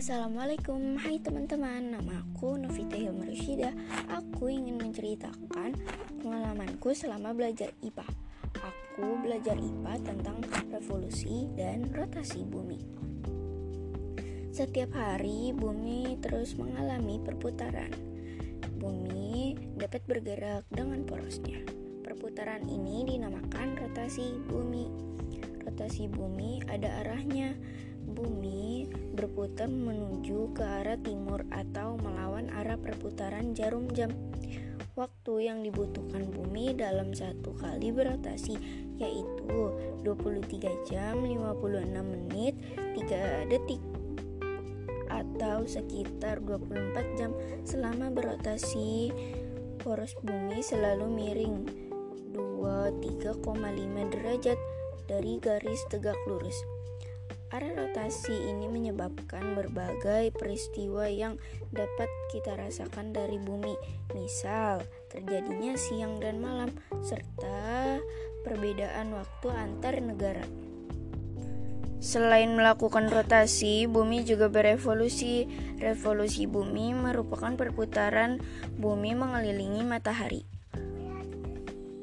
Assalamualaikum, hai teman-teman Nama aku Novita Hilma Rushida. Aku ingin menceritakan pengalamanku selama belajar IPA Aku belajar IPA tentang revolusi dan rotasi bumi. Setiap hari bumi terus mengalami perputaran. Bumi dapat bergerak dengan porosnya. Perputaran ini dinamakan rotasi bumi. Rotasi bumi ada arahnya. Bumi berputar menuju ke arah timur atau melawan arah perputaran jarum jam. Waktu yang dibutuhkan bumi dalam satu kali berotasi yaitu 23 jam 56 menit 3 detik atau sekitar 24 jam selama berotasi poros bumi selalu miring 23,5 derajat dari garis tegak lurus. Arah rotasi ini menyebabkan berbagai peristiwa yang dapat kita rasakan dari bumi, misal terjadinya siang dan malam, serta perbedaan waktu antar negara. Selain melakukan rotasi, bumi juga berevolusi. Revolusi bumi merupakan perputaran bumi mengelilingi matahari.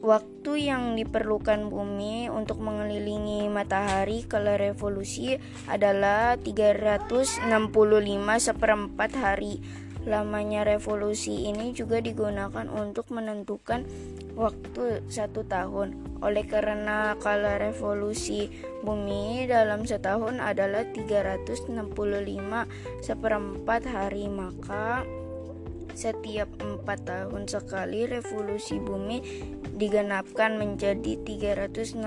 Waktu yang diperlukan bumi untuk mengelilingi matahari kala revolusi adalah 365 seperempat hari. Lamanya revolusi ini juga digunakan untuk menentukan waktu satu tahun. Oleh karena kala revolusi bumi dalam setahun adalah 365 seperempat hari, maka setiap empat tahun sekali revolusi bumi digenapkan menjadi 366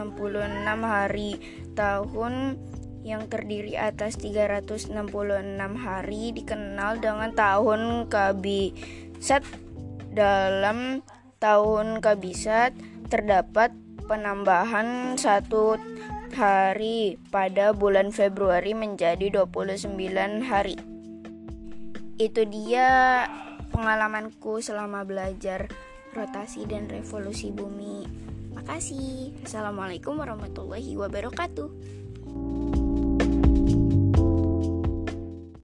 hari. Tahun yang terdiri atas 366 hari dikenal dengan tahun kabisat. Dalam tahun kabisat terdapat penambahan satu hari pada bulan Februari menjadi 29 hari. Itu dia pengalamanku selama belajar rotasi dan revolusi bumi. Makasih. Assalamualaikum warahmatullahi wabarakatuh.